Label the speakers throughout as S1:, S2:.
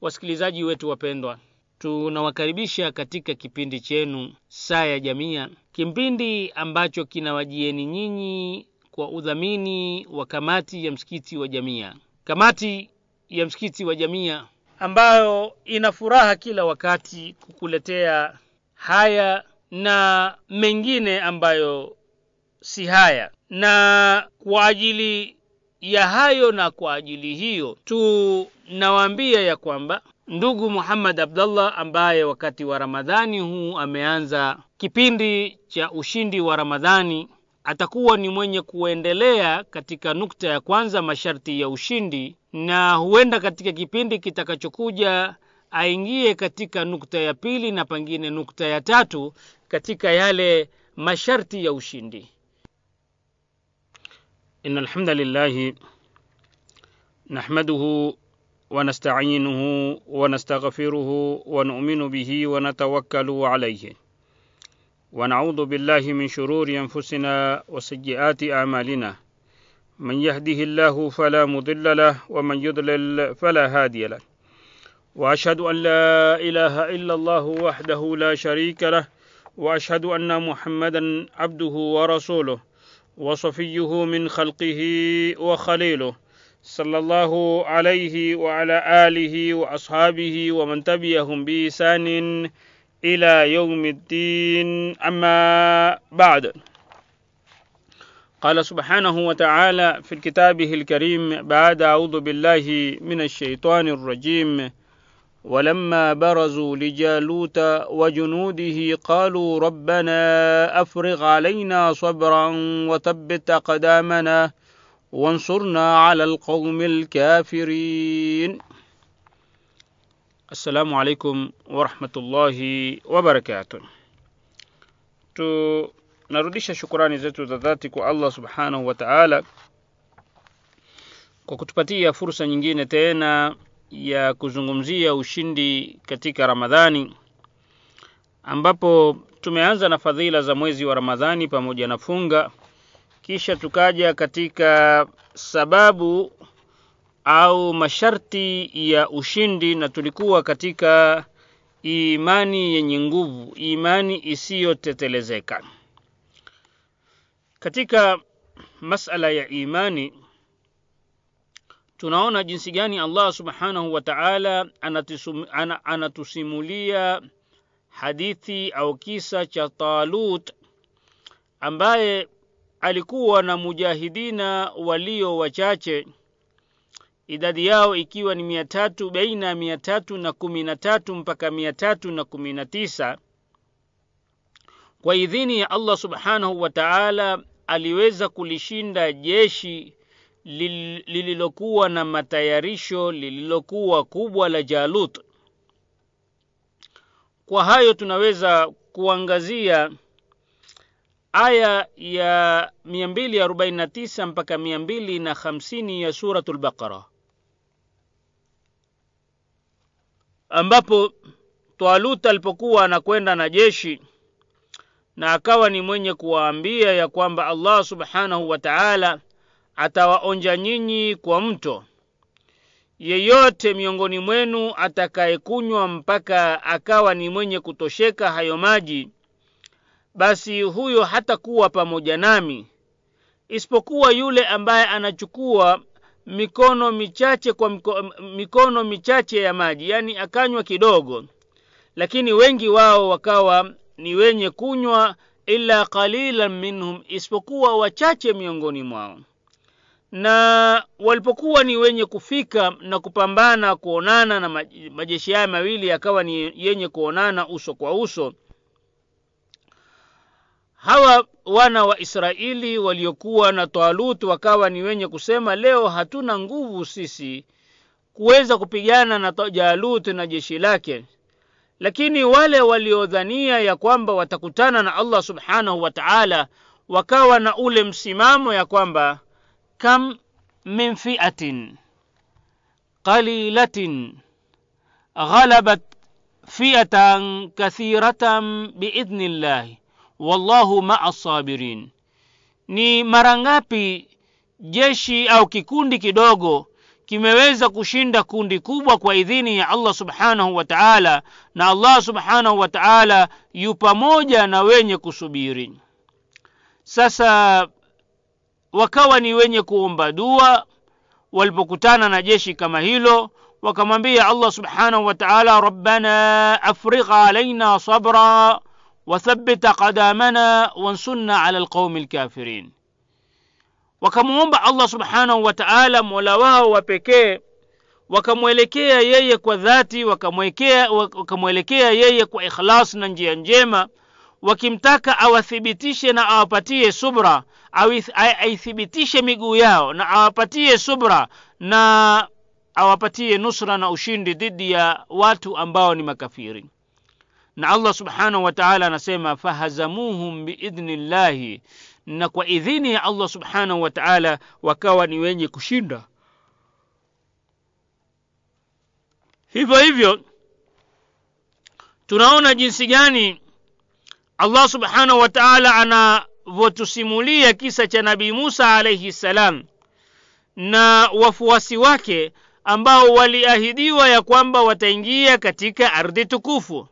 S1: wasikilizaji wetu wapendwa tunawakaribisha katika kipindi chenu saa ya jamia kipindi ambacho kinawajieni nyinyi kwa udhamini wa kamati ya msikiti wa jamia. Kamati ya msikiti wa jamia ambayo ina furaha kila wakati kukuletea haya na mengine ambayo si haya na kwa ajili ya hayo na kwa ajili hiyo tunawaambia ya kwamba ndugu Muhammad Abdullah ambaye wakati wa Ramadhani huu ameanza kipindi cha ushindi wa Ramadhani atakuwa ni mwenye kuendelea katika nukta ya kwanza masharti ya ushindi na huenda katika kipindi kitakachokuja aingie katika nukta ya pili na pengine nukta ya tatu katika yale masharti ya ushindi إن الحمد لله نحمده ونستعينه ونستغفره ونؤمن به ونتوكل عليه. ونعوذ بالله من شرور أنفسنا وسيئات أعمالنا. من يهده الله فلا مضل له ومن يضلل فلا هادي له. وأشهد أن لا إله إلا الله وحده لا شريك له. وأشهد أن محمدا عبده ورسوله. وصفيه من خلقه وخليله صلى الله عليه وعلى آله وأصحابه ومن تبعهم بإحسان إلى يوم الدين. أما بعد قال سبحانه وتعالى في كتابه الكريم بعد أعوذ بالله من الشيطان الرجيم. ولما برزوا لجالوت وجنوده قالوا ربنا أفرغ علينا صبرا وثبت أقدامنا وانصرنا على القوم الكافرين. السلام عليكم ورحمة الله وبركاته. tunarudisha shukurani zetu za allah subhanahu wa taala kwa kutupatia fursa nyingine tena ya kuzungumzia ushindi katika Ramadhani ambapo tumeanza na fadhila za mwezi wa Ramadhani pamoja na funga kisha tukaja katika sababu au masharti ya ushindi na tulikuwa katika imani yenye nguvu imani isiyotetelezeka. Katika masala ya imani tunaona jinsi gani Allah subhanahu wa ta'ala anatusimulia hadithi au kisa cha Talut ambaye alikuwa na mujahidina walio wachache idadi yao ikiwa ni mia tatu baina ya mia tatu na kumi na tatu mpaka mia tatu na kumi na tisa. Kwa idhini ya Allah subhanahu wa ta'ala aliweza kulishinda jeshi lililokuwa na matayarisho lililokuwa kubwa la Jalut. Kwa hayo tunaweza kuangazia aya ya 249 mpaka 250 ya suratul Baqara ambapo Twalut alipokuwa anakwenda na jeshi na akawa ni mwenye kuwaambia ya kwamba Allah subhanahu wa ta'ala atawaonja nyinyi kwa mto. Yeyote miongoni mwenu atakayekunywa mpaka akawa ni mwenye kutosheka hayo maji basi huyo hatakuwa pamoja nami. Isipokuwa yule ambaye anachukua mikono michache kwa miko, mikono michache ya maji yani akanywa kidogo. Lakini wengi wao wakawa ni wenye kunywa illa qalilan minhum isipokuwa wachache miongoni mwao na walipokuwa ni wenye kufika na kupambana kuonana na majeshi haya mawili yakawa ni yenye kuonana uso kwa uso hawa wana wa Israeli waliokuwa na toalut wakawa ni wenye kusema leo hatuna nguvu sisi kuweza kupigana na Jalut na jeshi lake. Lakini wale waliodhania ya kwamba watakutana na Allah subhanahu wa ta'ala wakawa na ule msimamo ya kwamba kam min fi'atin qalilatin ghalabat fi'atan kathiratan biidhnillahi wallahu ma'a sabirin. Ni mara ngapi jeshi au kikundi kidogo kimeweza kushinda kundi kubwa kwa idhini ya Allah subhanahu wa ta'ala na Allah subhanahu wa ta'ala yu pamoja na wenye kusubiri. Sasa wakawa ni wenye kuomba dua walipokutana na jeshi kama hilo wakamwambia Allah subhanahu wa ta'ala rabbana afrigh alaina sabra wathabbit qadamana wansunna ala alqaumi alkafirin wakamuomba Allah subhanahu wa ta'ala mola wao wa pekee wakamwelekea yeye kwa dhati wakamwelekea yeye kwa ikhlas na njia njema wakimtaka awathibitishe na awapatie subra aithibitishe miguu yao na awapatie subra na awapatie nusra na ushindi dhidi ya watu ambao ni makafiri. Na Allah subhanahu wa ta'ala anasema fahazamuhum biidhni llahi na kwa idhini ya Allah subhanahu wa ta'ala wakawa ni wenye kushinda. Hivyo hivyo tunaona jinsi gani Allah subhanahu wa ta'ala anavyotusimulia kisa cha nabii Musa alayhi salam na wafuasi wake ambao waliahidiwa ya kwamba wataingia katika ardhi tukufu.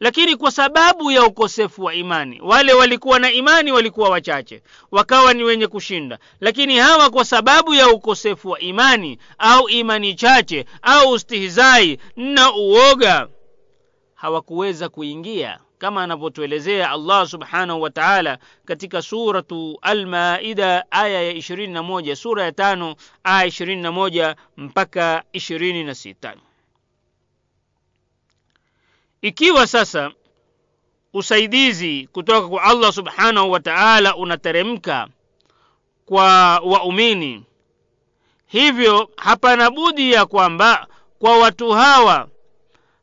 S1: Lakini kwa sababu ya ukosefu wa imani wale walikuwa na imani walikuwa wachache wakawa ni wenye kushinda. Lakini hawa kwa sababu ya ukosefu wa imani au imani chache au ustihizai na uoga hawakuweza kuingia kama anavyotuelezea Allah subhanahu wa ta'ala katika suratu Al-Maida aya ya 21 sura ya tano aya 21 mpaka 26 ikiwa sasa usaidizi kutoka kwa Allah subhanahu wa ta'ala unateremka kwa waumini hivyo hapana budi ya kwamba kwa watu hawa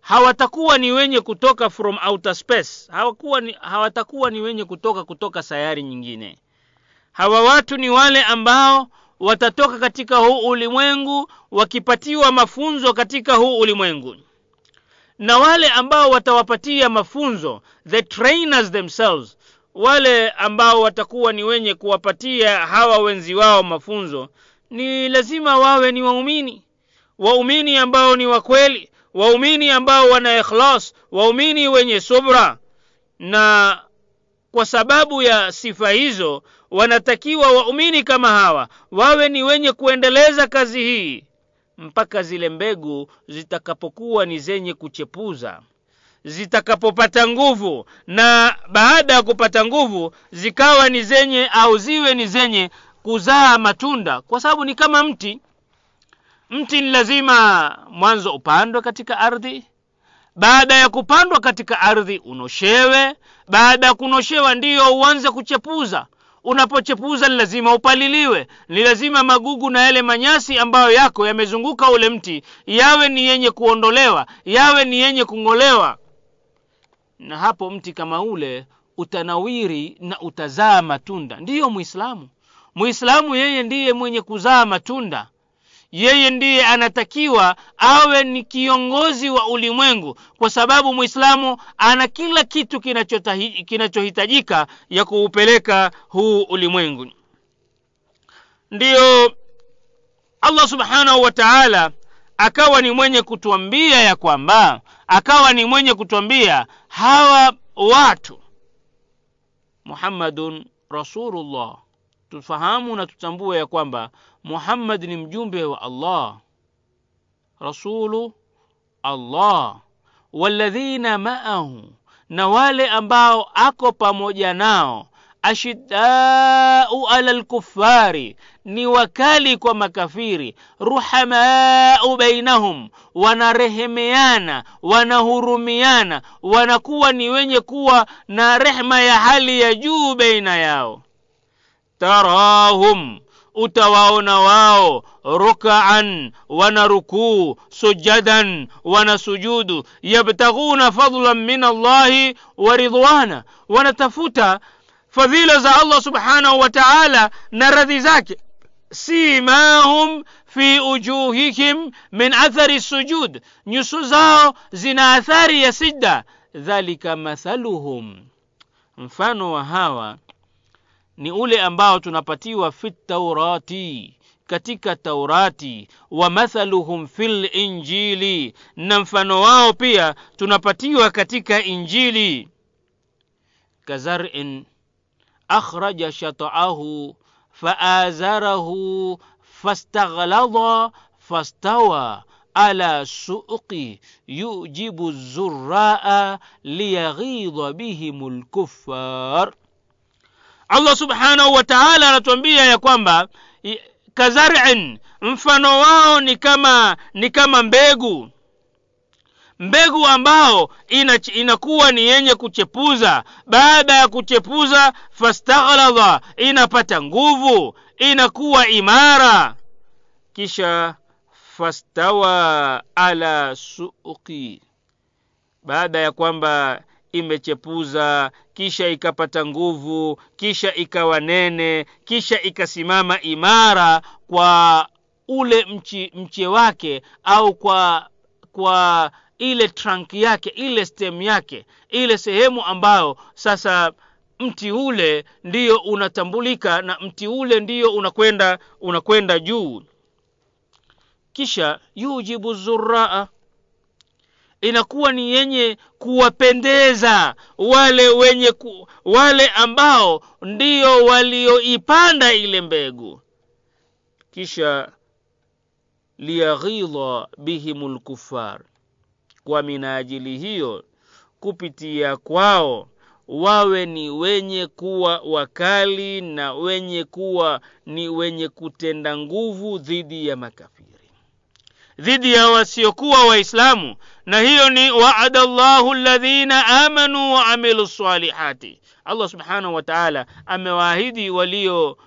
S1: hawatakuwa ni wenye kutoka from outer space. Hawakuwa ni, hawatakuwa ni wenye kutoka kutoka sayari nyingine. Hawa watu ni wale ambao watatoka katika huu ulimwengu wakipatiwa mafunzo katika huu ulimwengu. Na wale ambao watawapatia mafunzo the trainers themselves wale ambao watakuwa ni wenye kuwapatia hawa wenzi wao mafunzo ni lazima wawe ni waumini. Waumini ambao ni wakweli waumini ambao wana ikhlas waumini wenye subra. Na kwa sababu ya sifa hizo wanatakiwa waumini kama hawa wawe ni wenye kuendeleza kazi hii mpaka zile mbegu zitakapokuwa ni zenye kuchepuza zitakapopata nguvu. Na baada ya kupata nguvu zikawa ni zenye au ziwe ni zenye kuzaa matunda kwa sababu ni kama mti mti ni lazima mwanzo upandwe katika ardhi. Baada ya kupandwa katika ardhi unoshewe. Baada ya kunoshewa ndiyo uanze kuchepuza. Unapochepuza ni lazima upaliliwe. Ni lazima magugu na yale manyasi ambayo yako yamezunguka ule mti yawe ni yenye kuondolewa yawe ni yenye kung'olewa. Na hapo mti kama ule utanawiri na utazaa matunda. Ndiyo muislamu. Muislamu yeye ndiye mwenye kuzaa matunda yeye ndiye anatakiwa awe ni kiongozi wa ulimwengu kwa sababu mwislamu ana kila kitu kinachohitajika ya kuupeleka huu ulimwengu. Ndiyo allah subhanahu wa taala akawa ni mwenye kutuambia ya kwamba akawa ni mwenye kutuambia hawa watu muhammadun rasulullah. Tufahamu na tutambue ya kwamba muhammad ni mjumbe wa allah. Rasulu allah. Walladhina maahu. Na wale ambao ako pamoja nao. Ashiddau ala lkufari ni wakali kwa makafiri. Ruhamau bainahum. Wanarehemeana wanahurumiana. Wanakuwa ni wenye kuwa na rehma ya hali ya juu baina yao. Tarahum utawaona wao rukaan wanarukuu sujadan wanasujudu yabtaghuna fadlan min allahi wa ridwana wanatafuta fadhila za allah subhanahu wa taala na radhi zake simahum fi ujuhihim min athari sujud nyuso zao zina athari ya sijda dhalika mathaluhum mfano wa hawa ni ule ambao tunapatiwa fi taurati katika taurati wa mathaluhum fil injili na mfano wao pia tunapatiwa katika injili kazarin akhraja shataahu faazarahu fastaghlada fastawa ala suqi yujibu zuraa liyaghidha bihim lkuffar allah subhanahu wa taala anatuambia ya kwamba kazarin mfano wao ni kama ni kama mbegu. Mbegu ambao ina, inakuwa ni yenye kuchepuza. Baada ya kuchepuza fastaghlada inapata nguvu inakuwa imara. Kisha fastawa ala suqi baada ya kwamba imechepuza kisha ikapata nguvu kisha ikawa nene kisha ikasimama imara kwa ule mchi, mche wake au kwa kwa ile trunk yake ile stem yake ile sehemu ambayo sasa mti ule ndiyo unatambulika na mti ule ndiyo unakwenda unakwenda juu. Kisha yujibu zuraa inakuwa ni yenye kuwapendeza wale wenye ku, wale ambao ndio walioipanda ile mbegu. Kisha liyaghidha bihim lkufar kwa minajili hiyo kupitia kwao wawe ni wenye kuwa wakali na wenye kuwa ni wenye kutenda nguvu dhidi ya makafiri. Dhidi ya wasiokuwa waislamu na hiyo ni waada llahu ladhina amanu waamilu salihati. Allah subhanahu wa taala amewaahidi walio uh,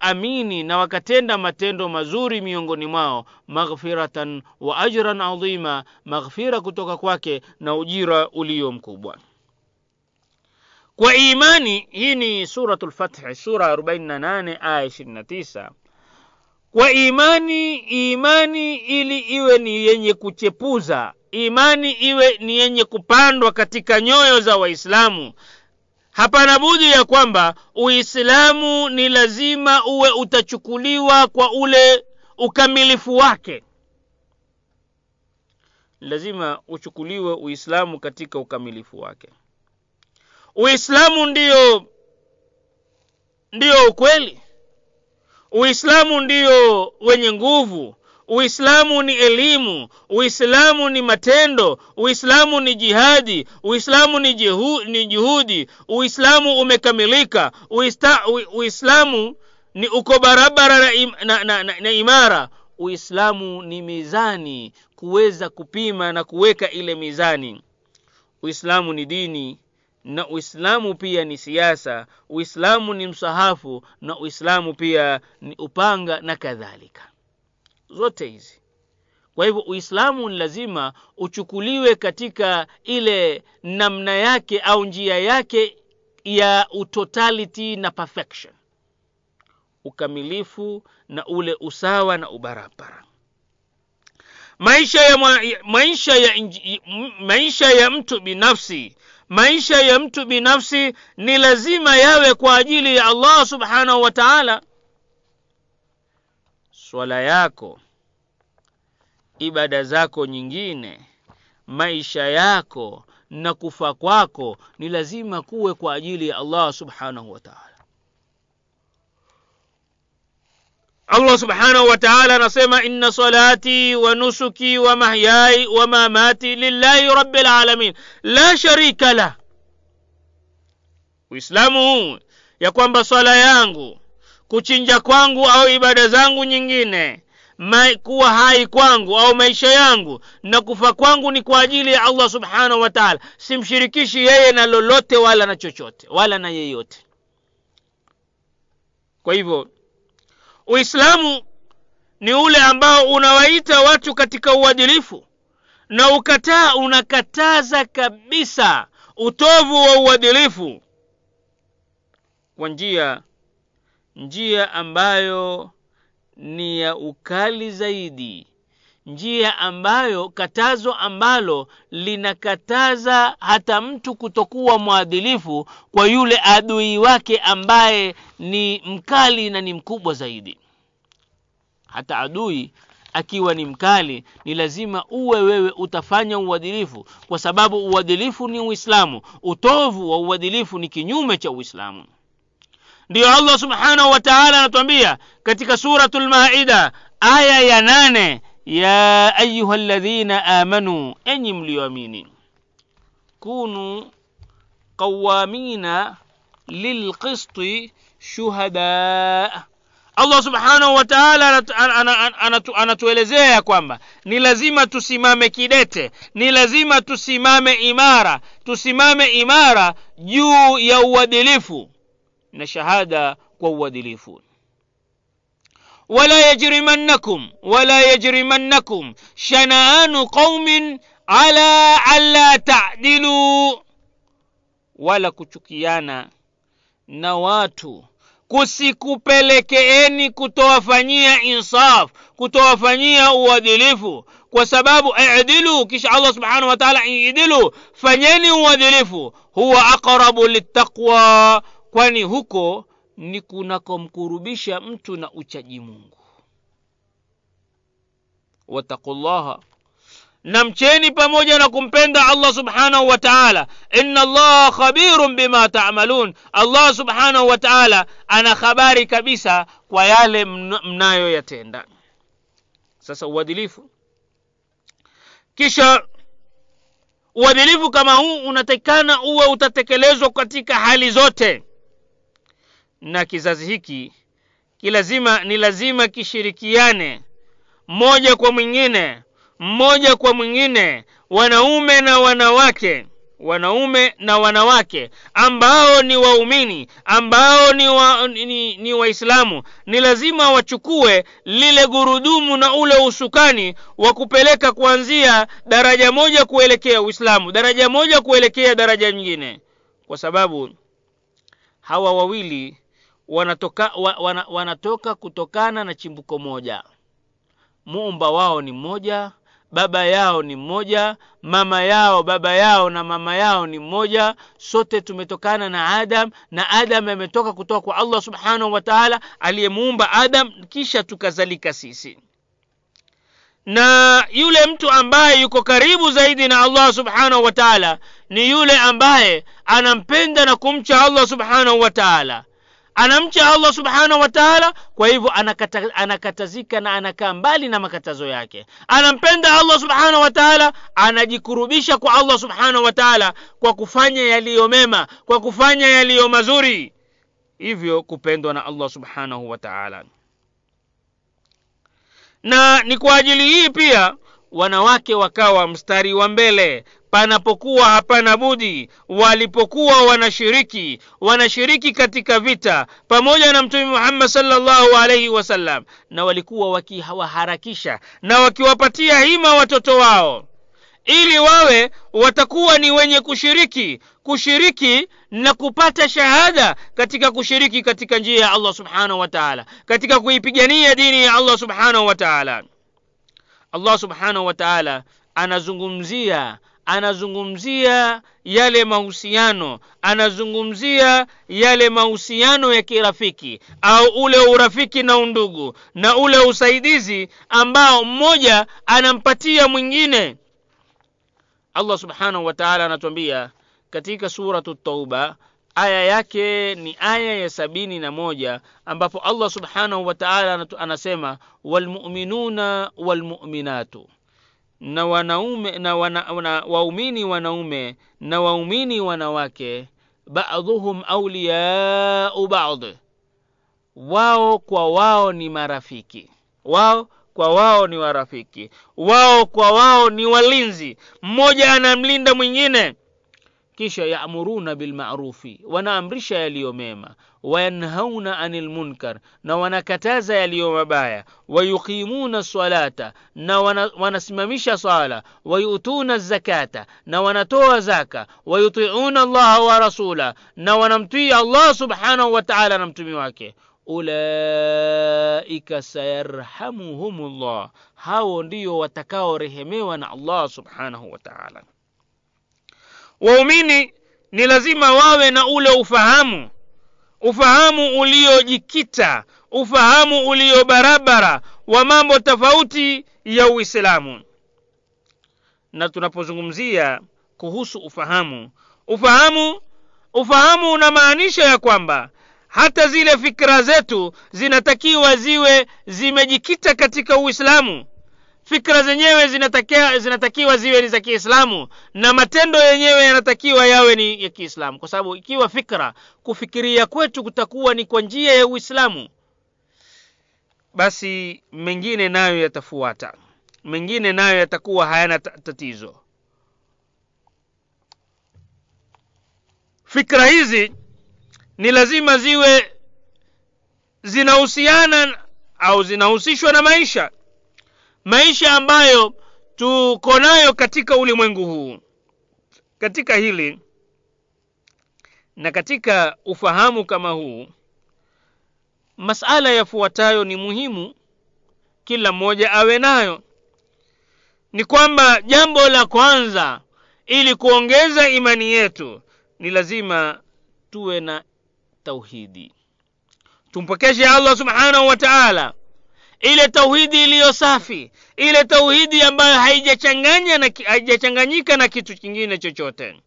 S1: amini na wakatenda matendo mazuri miongoni mwao maghfiratan wa ajran adhima maghfira kutoka kwake na ujira ulio mkubwa. Kwa imani hii ni suratu lfathi sura 48 aya 29 kwa imani imani ili iwe ni yenye kuchepuza imani iwe ni yenye kupandwa katika nyoyo za waislamu. Hapana budi ya kwamba uislamu ni lazima uwe utachukuliwa kwa ule ukamilifu wake. Lazima uchukuliwe uislamu katika ukamilifu wake. Uislamu ndiyo ndiyo ukweli. Uislamu ndiyo wenye nguvu uislamu ni elimu uislamu ni matendo uislamu ni jihadi uislamu ni, jihu, ni juhudi uislamu umekamilika Uista, u, uislamu ni uko barabara na, na, na, na, na imara. Uislamu ni mizani kuweza kupima na kuweka ile mizani. Uislamu ni dini na uislamu pia ni siasa uislamu ni msahafu na uislamu pia ni upanga na kadhalika zote hizi. Kwa hivyo uislamu ni lazima uchukuliwe katika ile namna yake au njia yake ya utotality na perfection. Ukamilifu na ule usawa na ubarabara. Maisha ya, maisha ya, maisha ya mtu binafsi maisha ya mtu binafsi ni lazima yawe kwa ajili ya allah subhanahu wa taala swala yako ibada zako nyingine maisha yako na kufa kwako ni lazima kuwe kwa ajili ya allah subhanahu wa taala. Allah subhanahu wa taala anasema inna salati wa nusuki wa mahyai wa mamati lillahi rabbil alamin. La sharika lah. Uislamu huu ya kwamba swala yangu kuchinja kwangu au ibada zangu nyingine. Ma, kuwa hai kwangu au maisha yangu na kufa kwangu ni kwa ajili ya allah subhanahu wa taala. Simshirikishi yeye na lolote wala na chochote wala na yeyote. Kwa hivyo uislamu ni ule ambao unawaita watu katika uadilifu na ukataa unakataza kabisa utovu wa uadilifu kwa njia njia ambayo ni ya ukali zaidi. Njia ambayo katazo ambalo linakataza hata mtu kutokuwa mwadilifu kwa yule adui wake ambaye ni mkali na ni mkubwa zaidi. Hata adui akiwa ni mkali ni lazima uwe wewe utafanya uadilifu kwa sababu uadilifu ni uislamu. Utovu wa uadilifu ni kinyume cha uislamu ndiyo allah subhanahu wa taala anatuambia katika suratul maida aya ya nane ya ayuha ladhina amanu enyi mlioamini kunu qawamina lilqisti shuhada allah subhanahu wa taala anatuelezea ya kwamba ni lazima tusimame kidete ni lazima tusimame imara tusimame imara juu ya uadilifu na shahada kwa uadilifu ولا يجرمنكم ولا يجرمنكم شنآن قوم على ألا تعدلوا wala kuchukiana na watu kusikupelekeeni kutowafanyia insaf kutowafanyia uadilifu kwa sababu idilu kisha allah subhanahu wa taala idilu fanyeni uadilifu huwa aqrabu littaqwa kwani huko ni kunakomkurubisha mtu na uchaji mungu. Wataqullaha, na mcheni pamoja na kumpenda allah subhanahu wa taala. Inna allaha khabirun bima tamalun. Allah subhanahu wa taala ana habari kabisa kwa yale mnayoyatenda sasa uadilifu. Kisha uadilifu kama huu unatakikana uwe utatekelezwa katika hali zote na kizazi hiki kilazima ni lazima kishirikiane. Mmoja kwa mwingine mmoja kwa mwingine wanaume na wanawake wanaume na wanawake ambao ni waumini ambao ni wa, ni, ni waislamu. Ni lazima wachukue lile gurudumu na ule usukani wa kupeleka kuanzia daraja moja kuelekea uislamu daraja moja kuelekea daraja nyingine. Kwa sababu hawa wawili wanatoka, wa, wana, wanatoka kutokana na chimbuko moja. Muumba wao ni mmoja baba yao ni mmoja mama yao baba yao na mama yao ni mmoja. Sote tumetokana na adam na adam ametoka kutoka kwa allah subhanahu wa taala aliyemuumba adam kisha tukazalika sisi. Na yule mtu ambaye yuko karibu zaidi na allah subhanahu wa taala ni yule ambaye anampenda na kumcha allah subhanahu wa taala anamcha allah subhanahu wa taala kwa hivyo anakata, anakatazika na anakaa mbali na makatazo yake. Anampenda allah subhanahu wa taala anajikurubisha kwa allah subhanahu wa taala kwa kufanya yaliyo mema kwa kufanya yaliyo mazuri. Hivyo kupendwa na allah subhanahu wa taala. Na ni kwa ajili hii pia wanawake wakawa mstari wa mbele. Panapokuwa hapana budi walipokuwa wanashiriki wanashiriki katika vita pamoja na mtume muhammad salllahu alaihi wasallam na walikuwa wakiwaharakisha na wakiwapatia hima watoto wao. Ili wawe watakuwa ni wenye kushiriki kushiriki na kupata shahada katika kushiriki katika njia ya allah subhanahu wa taala katika kuipigania dini ya allah subhanahu wa taala allah subhanahu wa taala anazungumzia anazungumzia yale mahusiano anazungumzia yale mahusiano ya kirafiki au ule urafiki na undugu na ule usaidizi ambao mmoja anampatia mwingine. Allah subhanahu wa taala anatuambia katika suratu tauba aya yake ni aya ya sabini na moja ambapo allah subhanahu wa taala anasema walmuminuna walmuminatu. Na wanaume na, wana, na waumini wanaume na waumini wanawake baadhuhum auliyau bad. Wao kwa wao ni marafiki. Wao kwa wao ni warafiki. Wao kwa wao ni walinzi. Mmoja anamlinda mwingine kisha yaamuruna bilmarufi wanaamrisha yaliyo mema wayanhauna anil munkar na wanakataza yaliyo mabaya wayuqimuna salata na wana, wanasimamisha sala wayutuna zakata na wanatoa zaka wayutiuna allaha wa rasula na wanamtii allah subhanahu wa taala na mtumi wake ulaika sayarhamuhum llah hao ndio watakaorehemewa na allah subhanahu wa taala waumini ni lazima wawe na ule ufahamu. Ufahamu uliojikita ufahamu ulio barabara wa mambo tofauti ya uislamu. Na tunapozungumzia kuhusu ufahamu ufahamu ufahamu unamaanisha ya kwamba hata zile fikra zetu zinatakiwa ziwe zimejikita katika uislamu fikra zenyewe zinatakiwa, zinatakiwa ziwe ni za kiislamu na matendo yenyewe yanatakiwa yawe ni ya kiislamu. Kwa sababu ikiwa fikra kufikiria kwetu kutakuwa ni kwa njia ya uislamu basi mengine nayo yatafuata. Mengine nayo yatakuwa hayana tatizo. Fikra hizi ni lazima ziwe zinahusiana au zinahusishwa na maisha maisha ambayo tuko nayo katika ulimwengu huu. Katika hili na katika ufahamu kama huu masala yafuatayo ni muhimu kila mmoja awe nayo. Ni kwamba jambo la kwanza ili kuongeza imani yetu ni lazima tuwe na tauhidi. Tumpokeshe allah subhanahu wa taala ile tauhidi iliyo safi. Ile tauhidi ambayo haijachanganya na haijachanganyika na kitu kingine chochote.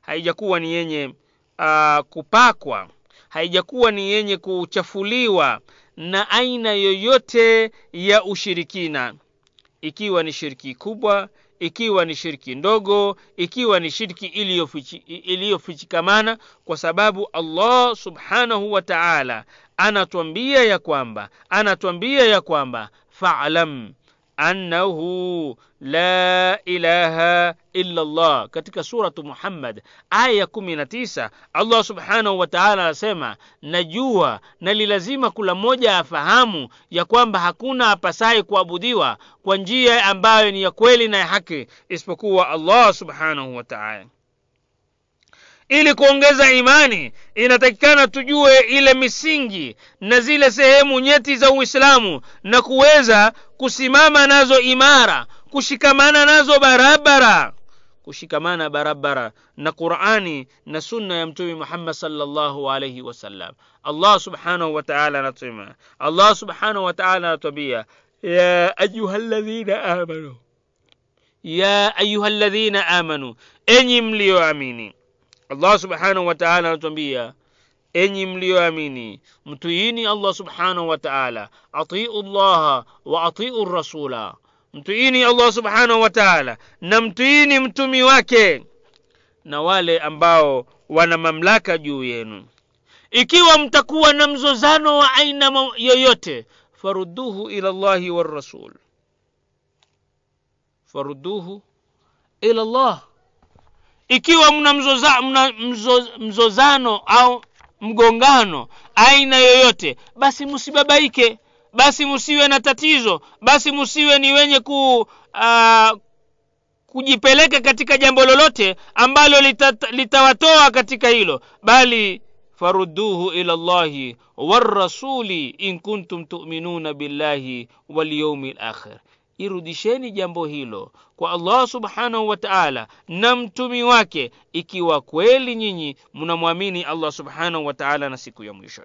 S1: Haijakuwa ni yenye uh, kupakwa. Haijakuwa ni yenye kuchafuliwa na aina yoyote ya ushirikina. Ikiwa ni shiriki kubwa ikiwa ni shirki ndogo ikiwa ni shirki iliyofichikamana kwa sababu allah subhanahu wa taala anatwambia ya kwamba anatwambia ya kwamba falam annahu la ilaha illa Allah katika suratu Muhammad aya ya kumi na tisa Allah subhanahu wa ta'ala anasema najua na lilazima kula mmoja afahamu ya kwamba hakuna apasaye kuabudiwa kwa njia ambayo ni ya kweli na ya haki isipokuwa Allah subhanahu wa ta'ala ili kuongeza imani inatakikana tujue ile misingi na zile sehemu nyeti za uislamu na kuweza kusimama nazo imara kushikamana nazo barabara kushikamana barabara na qurani na sunna ya mtume muhammad salllahu alaihi wasallam allah subhanahu wa taala anasema allah subhanahu wa taala anatwambia ya ayuha ladhina amanu ya ayuha ladhina amanu enyi mliyoamini allah subhanahu wa taala anatuambia enyi mliyoamini mtuini allah subhanahu wa taala atiu llaha wa atiu rasula. Mtuini allah subhanahu wa taala na mtuini mtumi wake na wale ambao wana mamlaka juu yenu. Ikiwa mtakuwa na mzozano wa aina yoyote farudduhu ila llahi warasul farudduhu ila llah ikiwa mna, mzoza, mna mzo, mzozano au mgongano aina yoyote basi msibabaike basi msiwe na tatizo basi msiwe ni wenye ku uh, kujipeleka katika jambo lolote ambalo litawatoa lita katika hilo. Bali farudduhu ila llahi warasuli in kuntum tuminuna billahi walyaumi lakhir irudisheni jambo hilo kwa allah subhanahu wa taala na mtumi wake ikiwa kweli nyinyi mnamwamini allah subhanahu wa taala na siku ya mwisho.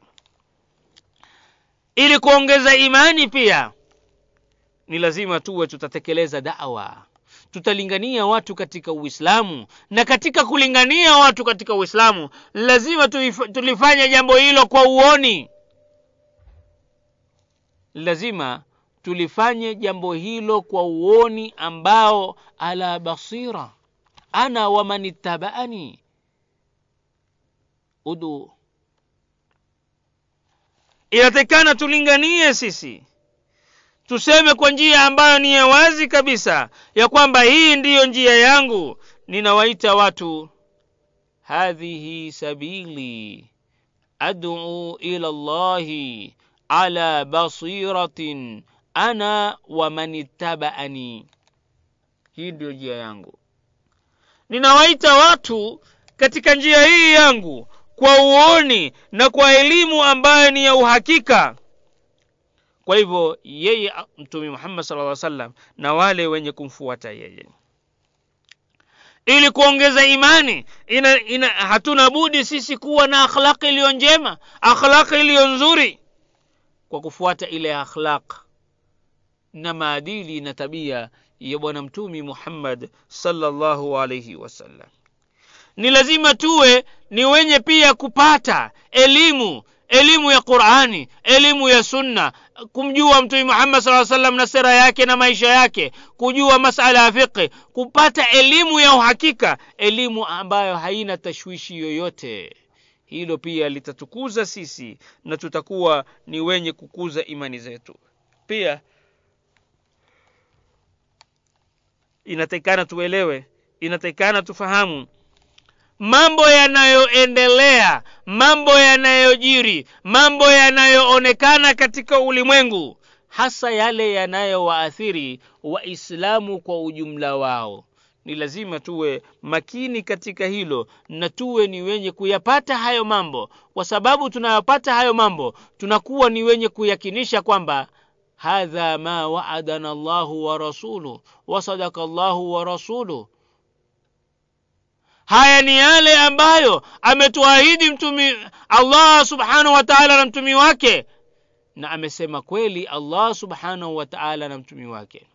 S1: Ili kuongeza imani pia ni lazima tuwe tutatekeleza dawa. Tutalingania watu katika uislamu na katika kulingania watu katika uislamu lazima tulifanya jambo hilo kwa uoni. Lazima tulifanye jambo hilo kwa uoni ambao ala basira. Ana wamanittabaani udu inatakikana tulinganie sisi. Tuseme kwa njia ambayo ni ya wazi kabisa ya kwamba hii ndiyo njia yangu. Ninawaita watu hadhihi sabili ad'u ila llahi ala basiratin ana wa manittabaani hii ndio njia yangu. Ninawaita watu katika njia hii yangu kwa uoni na kwa elimu ambayo ni ya uhakika. Kwa hivyo yeye mtume muhammad sala lla sallam na wale wenye kumfuata yeye. Ili kuongeza imani ina, ina, hatuna budi sisi kuwa na akhlaqi iliyo njema akhlaqi iliyo nzuri kwa kufuata ile akhlaq na maadili na tabia ya bwana mtumi muhammad sallallahu alaihi wasallam. Ni lazima tuwe ni wenye pia kupata elimu elimu ya qurani elimu ya sunna kumjua mtume muhammad saa salam na sera yake na maisha yake kujua masala ya fiqhi kupata elimu ya uhakika elimu ambayo haina tashwishi yoyote. Hilo pia litatukuza sisi na tutakuwa ni wenye kukuza imani zetu. Pia inatakikana tuelewe inatakikana tufahamu. Mambo yanayoendelea mambo yanayojiri mambo yanayoonekana katika ulimwengu hasa yale yanayowaathiri waislamu kwa ujumla wao. Ni lazima tuwe makini katika hilo na tuwe ni wenye kuyapata hayo mambo. Kwa sababu tunayapata hayo mambo tunakuwa ni wenye kuyakinisha kwamba hadha ma waadana llahu wa rasuluhu wa sadaka llahu wa rasuluh. Haya ni yale ambayo ametuahidi mtumi allah subhanahu wa taala na mtumi wake. Na amesema kweli allah subhanahu wa taala na mtumi wake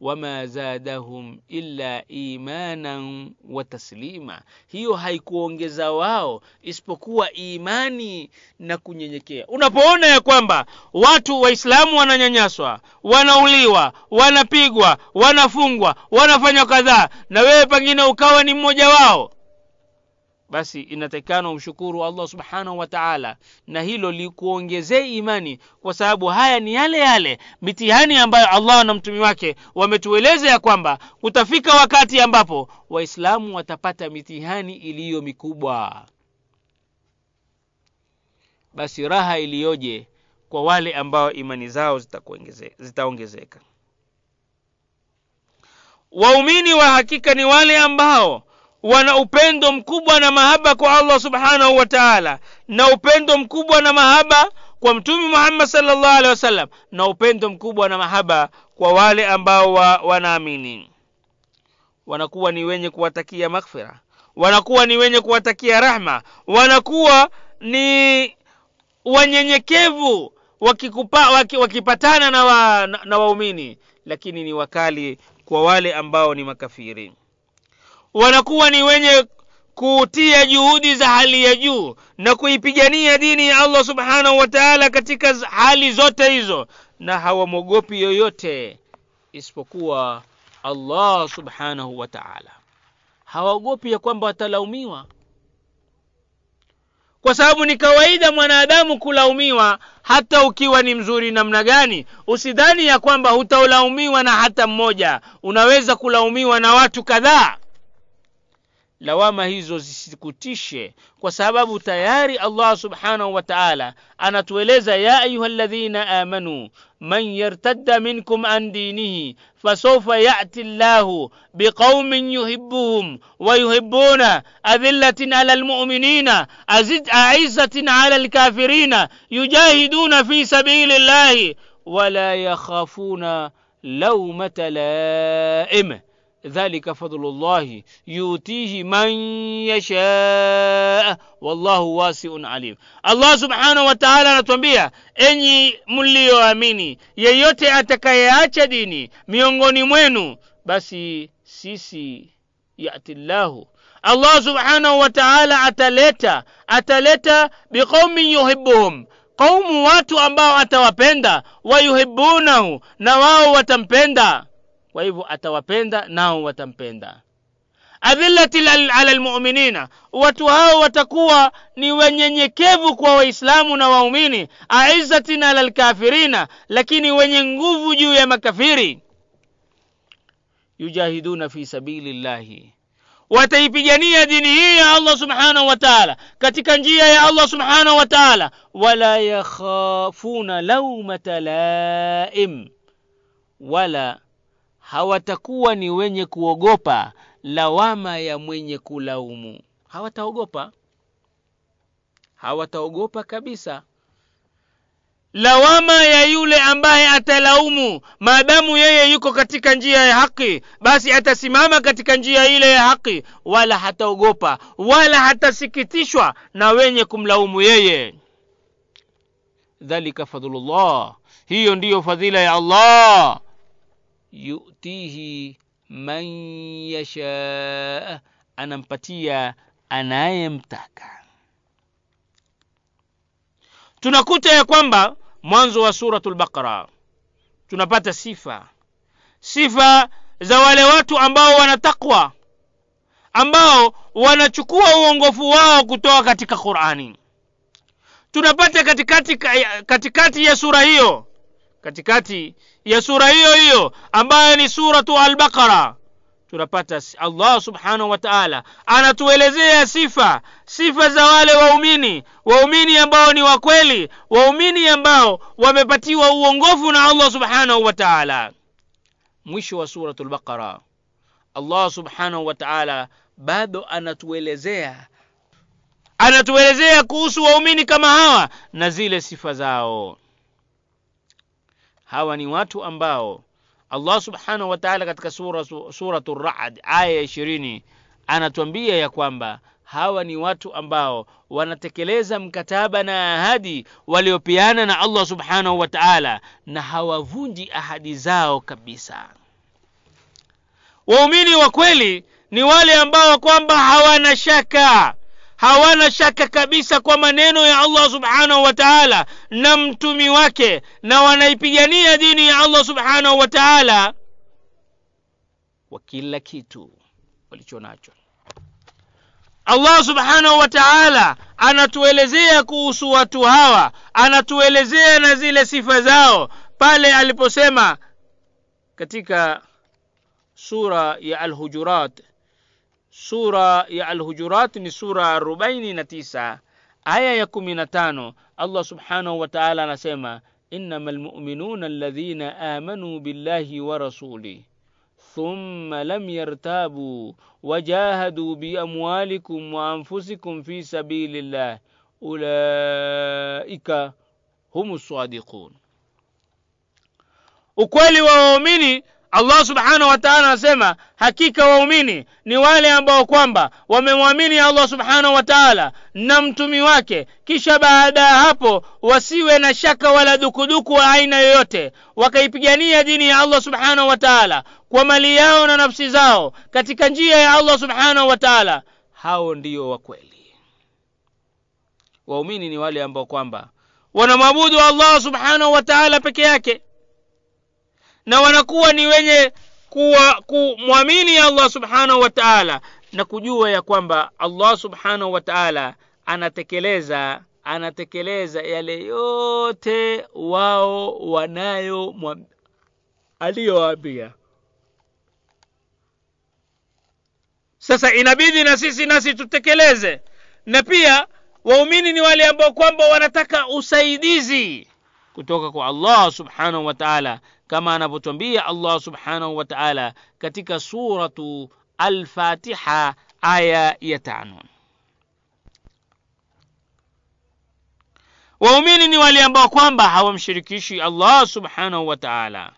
S1: wama zadahum illa imanan wa taslima. Hiyo haikuongeza wao isipokuwa imani na kunyenyekea. Unapoona ya kwamba watu waislamu wananyanyaswa wanauliwa wanapigwa wanafungwa wanafanywa kadhaa na wewe pengine ukawa ni mmoja wao basi inatakikana umshukuru allah subhanahu wa taala na hilo likuongezee imani kwa sababu haya ni yale yale mitihani ambayo allah na mtumi wake wametueleza ya kwamba kutafika wakati ambapo waislamu watapata mitihani iliyo mikubwa. Basi raha iliyoje kwa wale ambao imani zao zitaongezeka. Waumini wa hakika ni wale ambao wana upendo mkubwa na mahaba kwa allah subhanahu wa taala na upendo mkubwa na mahaba kwa mtume muhammad salllah alehi wasallam na upendo mkubwa na mahaba kwa wale ambao wa, wanaamini. Wanakuwa ni wenye kuwatakia maghfira wanakuwa ni wenye kuwatakia rahma wanakuwa ni wanyenyekevu wakikupa, waki, wakipatana na, wa, na, na waumini lakini ni wakali kwa wale ambao ni makafiri wanakuwa ni wenye kutia juhudi za hali ya juu na kuipigania dini ya allah subhanahu wa taala katika hali zote hizo na hawamwogopi yoyote isipokuwa allah subhanahu wa taala. Hawaogopi ya kwamba watalaumiwa. Kwa sababu ni kawaida mwanadamu kulaumiwa hata ukiwa ni mzuri namna gani usidhani ya kwamba hutaulaumiwa na hata mmoja. Unaweza kulaumiwa na watu kadhaa lawama hizo zisikutishe kwa sababu tayari allah subhanahu wa taala anatueleza ya ayuha ladhina amanu man yartadda minkum an dinihi fasaufa yati llahu biqaumin yuhibuhum wayuhibuna adhillatin ala lmuminina aizatin ala lkafirina yujahiduna fi sabili llahi wala yakhafuna laumata laim dhalika fadlu llahi yutihi man yashaa wallahu wasiun alim. Allah subhanahu wa taala anatuambia enyi mliyoamini yeyote atakayeacha dini miongoni mwenu basi sisi yati llahu allah subhanahu wa taala ataleta ataleta biqaumin yuhibuhum qaumu watu ambao atawapenda wayuhibunahu na wao watampenda kwa hivyo atawapenda nao watampenda. Adhillati ala lmuminina watu hao watakuwa ni wenyenyekevu kwa waislamu na waumini. Aizatin ala lkafirina lakini wenye nguvu juu ya makafiri. Yujahiduna fi sabili llahi wataipigania dini hii ya allah subhanahu wa taala. Katika njia ya allah subhanahu wa taala. Wala yakhafuna laumata laim. Wala hawatakuwa ni wenye kuogopa lawama ya mwenye kulaumu. Hawataogopa. Hawataogopa kabisa. Lawama ya yule ambaye atalaumu maadamu yeye yuko katika njia ya haki basi atasimama katika njia ile ya haki wala hataogopa wala hatasikitishwa na wenye kumlaumu yeye. Dhalika fadhlullah hiyo ndiyo fadhila ya allah yutihi man yashaa anampatia anayemtaka. Tunakuta ya kwamba mwanzo wa suratul baqara tunapata sifa. Sifa za wale watu ambao wana takwa ambao wanachukua uongofu wao kutoka katika qurani. Tunapata katikati, katikati ya sura hiyo katikati ya sura hiyo hiyo ambayo ni suratu albaqara. Tunapata allah subhanahu wa taala anatuelezea sifa sifa za wale waumini waumini ambao ni wakweli waumini ambao wamepatiwa uongofu na allah subhanahu wa taala. Mwisho wa suratu lbaqara allah subhanahu wa taala bado anatuelezea anatuelezea kuhusu waumini kama hawa na zile sifa zao hawa ni watu ambao allah subhanahu wa taala katika sura, suratu rad aya ya ishirini anatuambia ya kwamba hawa ni watu ambao wanatekeleza mkataba na ahadi waliopeana na allah subhanahu wa taala na hawavunji ahadi zao kabisa. Waumini wa kweli ni wale ambao kwamba hawana shaka hawana shaka kabisa kwa maneno ya allah subhanahu wa taala na mtumi wake na wanaipigania dini ya allah subhanahu wa taala wa kila kitu walicho nacho. Allah subhanahu wa taala anatuelezea kuhusu watu hawa anatuelezea na zile sifa zao pale aliposema katika sura ya alhujurat sura ya alhujurat ni sura arobaini na tisa aya ya kumi na tano allah subhanahu wa taala anasema innama lmuminuna alladhina amanuu billahi wa rasulih ثم لم يرتابوا وجاهدوا بأموالكم وأنفسكم في سبيل الله أولئك هم الصادقون ukweli wa waumini allah subhanahu wa anasema hakika waumini ni wale ambao kwamba wamemwamini allah subhanahu wa taala na mtumi wake. Kisha baada ya hapo wasiwe na shaka wala dukuduku wa aina yoyote. Wakaipigania dini ya allah subhanahu wa taala kwa mali yao na nafsi zao katika njia ya allah subhanahu wa taala. Hao ndio wakweli waumini ni wale ambao kwamba wanamwabudu allah subhanahu wa taala peke yake na wanakuwa ni wenye kuwa kumwamini allah subhanahu wa taala na kujua ya kwamba allah subhanahu wa taala anatekeleza anatekeleza yale yote wao wanayo aliyowaambia. Sasa inabidi na sisi nasi tutekeleze. Na pia waumini ni wale ambao kwamba wanataka usaidizi kutoka kwa allah subhanahu wa taala kama anavyotwambia allah subhanahu wa taala katika suratu alfatiha aya ya tano. Waumini ni wale ambao kwamba hawamshirikishi allah subhanahu wa taala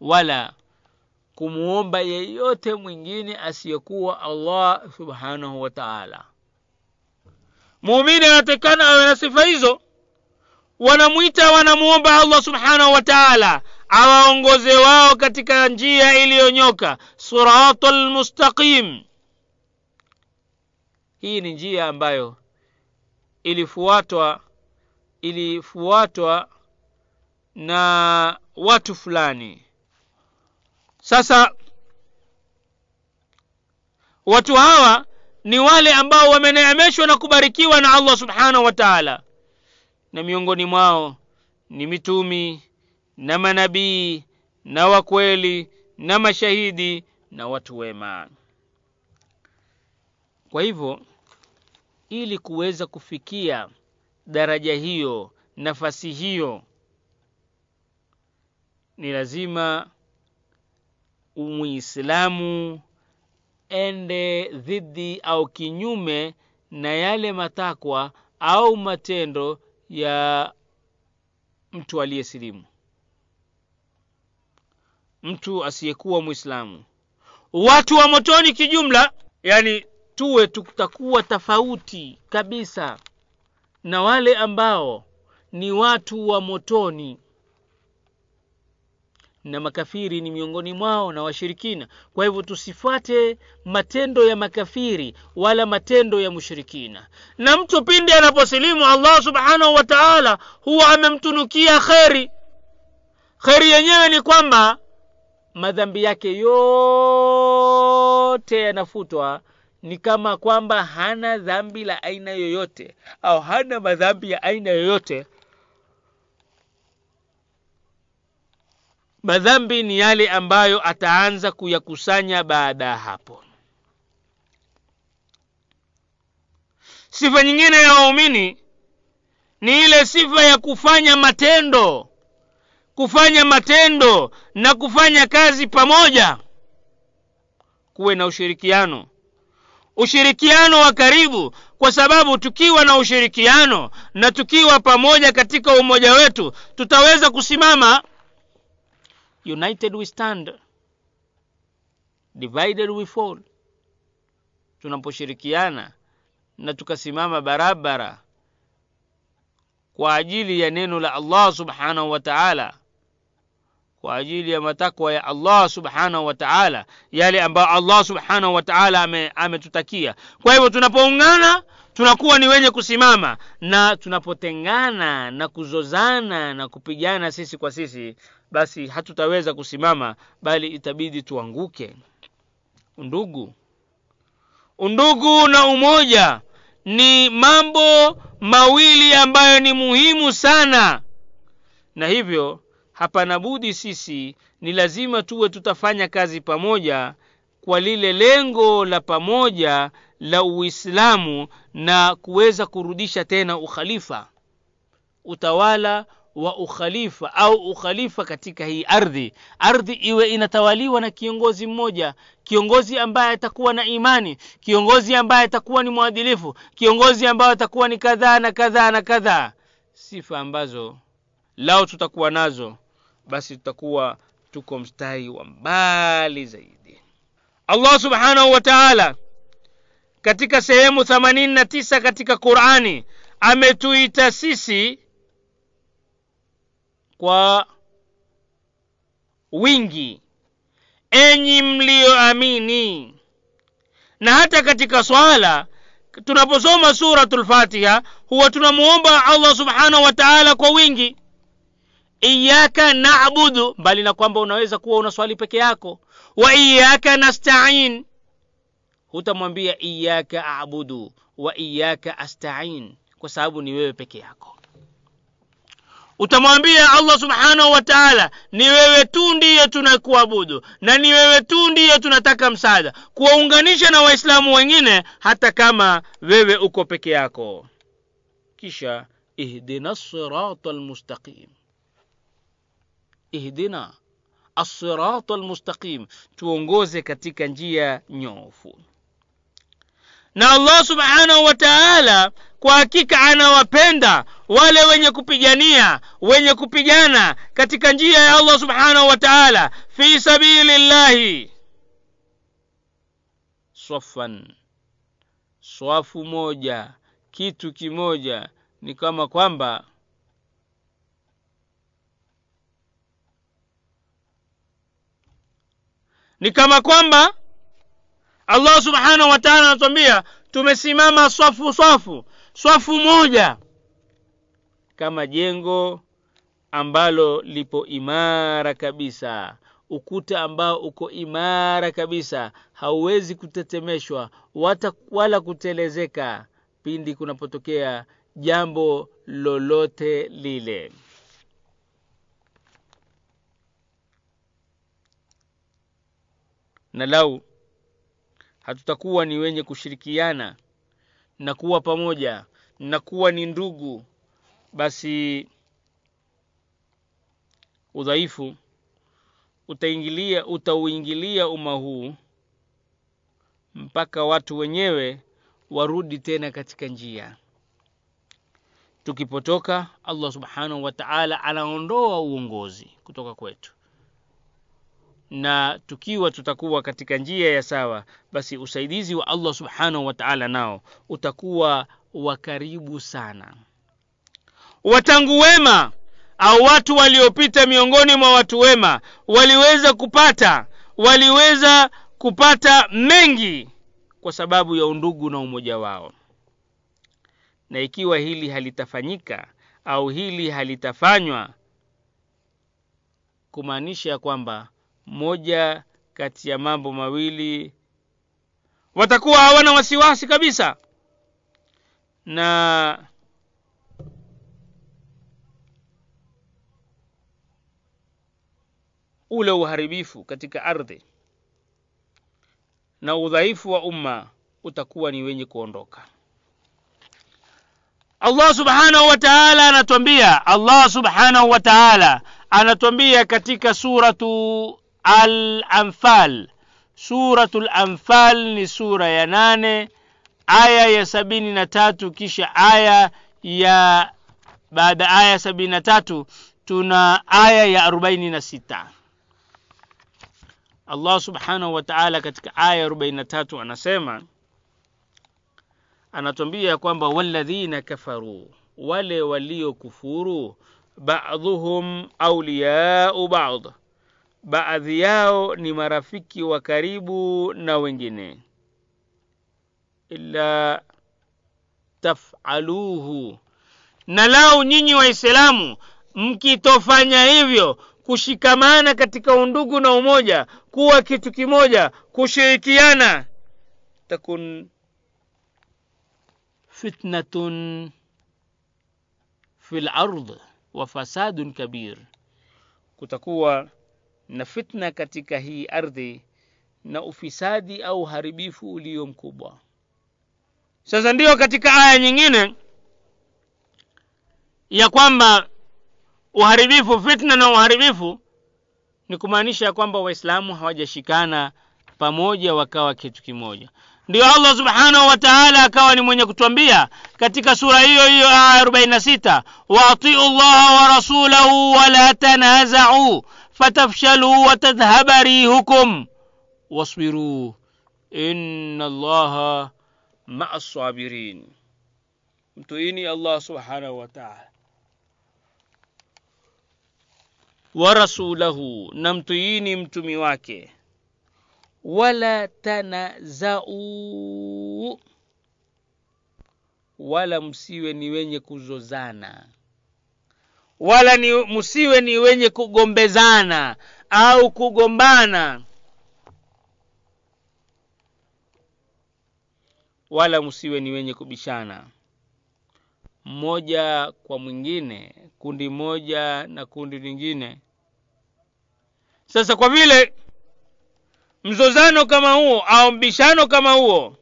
S1: wala kumwomba yeyote mwingine asiyekuwa allah subhanahu wa taala. Muumini anatekana awe na sifa hizo wanamwita wanamuomba allah subhanahu wa taala awaongoze wao katika njia iliyonyoka sirata lmustaqim hii ni njia ambayo ilifuatwa ilifuatwa na watu fulani. Sasa watu hawa ni wale ambao wameneemeshwa na kubarikiwa na allah subhanahu wa taala na miongoni mwao ni mitumi na manabii na wakweli na mashahidi na watu wema. Kwa hivyo ili kuweza kufikia daraja hiyo nafasi hiyo ni lazima muislamu ende dhidi au kinyume na yale matakwa au matendo ya mtu aliyesilimu. Mtu asiyekuwa mwislamu watu wa motoni kijumla yani tuwe tutakuwa tofauti kabisa na wale ambao ni watu wa motoni na makafiri ni miongoni mwao na washirikina. Kwa hivyo tusifuate matendo ya makafiri wala matendo ya mushirikina. Na mtu pindi anaposilimu allah subhanahu wa taala huwa amemtunukia kheri. Kheri yenyewe ni kwamba madhambi yake yote yanafutwa ni kama kwamba hana dhambi la aina yoyote au hana madhambi ya aina yoyote madhambi ni yale ambayo ataanza kuyakusanya baada ya hapo. Sifa nyingine ya waumini ni ile sifa ya kufanya matendo kufanya matendo na kufanya kazi pamoja. Kuwe na ushirikiano ushirikiano wa karibu kwa sababu tukiwa na ushirikiano na tukiwa pamoja katika umoja wetu tutaweza kusimama united we stand divided we fall. Tunaposhirikiana na tukasimama barabara kwa ajili ya neno la allah subhanahu wa taala kwa ajili ya matakwa ya allah subhanahu wa taala yale ambayo allah subhanahu wa taala ametutakia. Ame kwa hivyo tunapoungana tunakuwa ni wenye kusimama na tunapotengana na kuzozana na kupigana sisi kwa sisi basi hatutaweza kusimama bali itabidi tuanguke. Undugu. Undugu na umoja ni mambo mawili ambayo ni muhimu sana. Na hivyo hapana budi sisi ni lazima tuwe tutafanya kazi pamoja kwa lile lengo la pamoja la uislamu na kuweza kurudisha tena ukhalifa utawala wa ukhalifa au ukhalifa katika hii ardhi. Ardhi iwe inatawaliwa na kiongozi mmoja kiongozi ambaye atakuwa na imani kiongozi ambaye atakuwa ni mwadilifu kiongozi ambaye atakuwa ni kadhaa na kadhaa na kadhaa. Sifa ambazo lao tutakuwa nazo basi tutakuwa tuko mstari wa mbali zaidi. Allah subhanahu wa taala katika sehemu 89 katika qurani ametuita sisi kwa wingi. Enyi mliyoamini na hata katika swala tunaposoma suratul fatiha huwa tunamuomba allah subhanahu wa taala kwa wingi. Iyaka nabudu mbali na kwamba unaweza kuwa unaswali peke yako. Wa iyaka nastain hutamwambia iyaka abudu wa iyaka astain kwa sababu ni wewe peke yako utamwambia allah subhanahu wa taala ni wewe tu ndiye tunakuabudu na ni wewe tu ndiye tunataka msaada kuwaunganisha na waislamu wengine hata kama wewe uko peke yako. Kisha ihdina sirata almustaqim ihdina assirata almustaqim tuongoze katika njia nyofu na allah subhanahu wa taala kwa hakika anawapenda wale wenye kupigania wenye kupigana katika njia ya allah subhanahu wa taala. Fi sabili llahi swafan. Swafu moja kitu kimoja ni kama kwamba ni kama kwamba allah subhanahu wa taala anatuambia tumesimama swafu swafu swafu moja kama jengo ambalo lipo imara kabisa. Ukuta ambao uko imara kabisa hauwezi kutetemeshwa wala kutelezeka pindi kunapotokea jambo lolote lile. Na lau hatutakuwa ni wenye kushirikiana na kuwa pamoja na kuwa ni ndugu. Basi udhaifu utaingilia utauingilia umma huu mpaka watu wenyewe warudi tena katika njia. Tukipotoka allah subhanahu wa taala anaondoa uongozi kutoka kwetu na tukiwa tutakuwa katika njia ya sawa basi usaidizi wa allah subhanahu wa taala nao utakuwa wa karibu sana. Watangu wema au watu waliopita miongoni mwa watu wema waliweza kupata waliweza kupata mengi kwa sababu ya undugu na umoja wao. Na ikiwa hili halitafanyika au hili halitafanywa kumaanisha ya kwamba moja kati ya mambo mawili. Watakuwa hawana wasiwasi kabisa. Na ule uharibifu katika ardhi na udhaifu wa umma utakuwa ni wenye kuondoka. Allah subhanahu wa taala anatwambia allah subhanahu wa taala anatwambia katika suratu al-anfal. Suratu al-anfal ni sura ya nane aya ya sabini na tatu kisha aya ya baada aya sabini na tatu tuna aya ya arobaini na sita. Allah subhanahu wa taala katika aya arobaini na tatu anasema anatwambia kwamba walladhina kafaru wale waliokufuru ba'dhuhum auliyau ba'd baadhi yao ni marafiki wa karibu na wengine. Illa taf'aluhu. Na lau nyinyi waislamu mkitofanya hivyo kushikamana katika undugu na umoja kuwa kitu kimoja kushirikiana takun fitnatun fi lard wa fasadun kabir. Kutakuwa na fitna katika hii ardhi na ufisadi au uharibifu ulio mkubwa. Sasa ndiyo katika aya nyingine ya kwamba uharibifu fitna na uharibifu ni kumaanisha ya kwamba waislamu hawajashikana pamoja wakawa kitu kimoja. Ndio allah subhanahu wa taala akawa ni mwenye kutwambia katika sura hiyo hiyo aya 46 waatiu llaha wa rasulahu wala tanazau fatafshaluu watadhhaba rihukum wasbiruu inna allaha maa sabirin mtuini allah subhanahu wa taala wa rasulahu na mtuini mtumi wake wala tanazau wala msiwe ni wenye kuzozana wala ni msiwe ni wenye kugombezana au kugombana. Wala msiwe ni wenye kubishana. Mmoja kwa mwingine kundi moja na kundi lingine. Sasa kwa vile mzozano kama huo au mbishano kama huo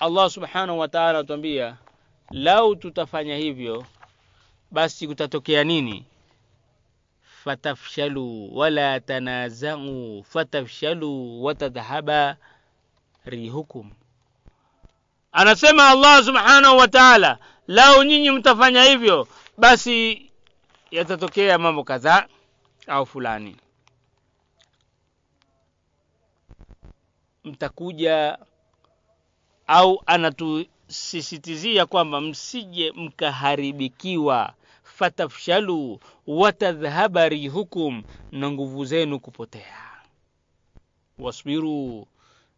S1: allah subhanahu wa taala anatuambia lau tutafanya hivyo basi kutatokea nini? Fatafshalu wala tanazau fatafshalu watadhhaba rihukum. Anasema allah subhanahu wa taala lau nyinyi mtafanya hivyo basi yatatokea mambo kadhaa au fulani. Mtakuja au anatusisitizia kwamba msije mkaharibikiwa. Fatafshalu watadhhaba rihukum na nguvu zenu kupotea. Wasbiru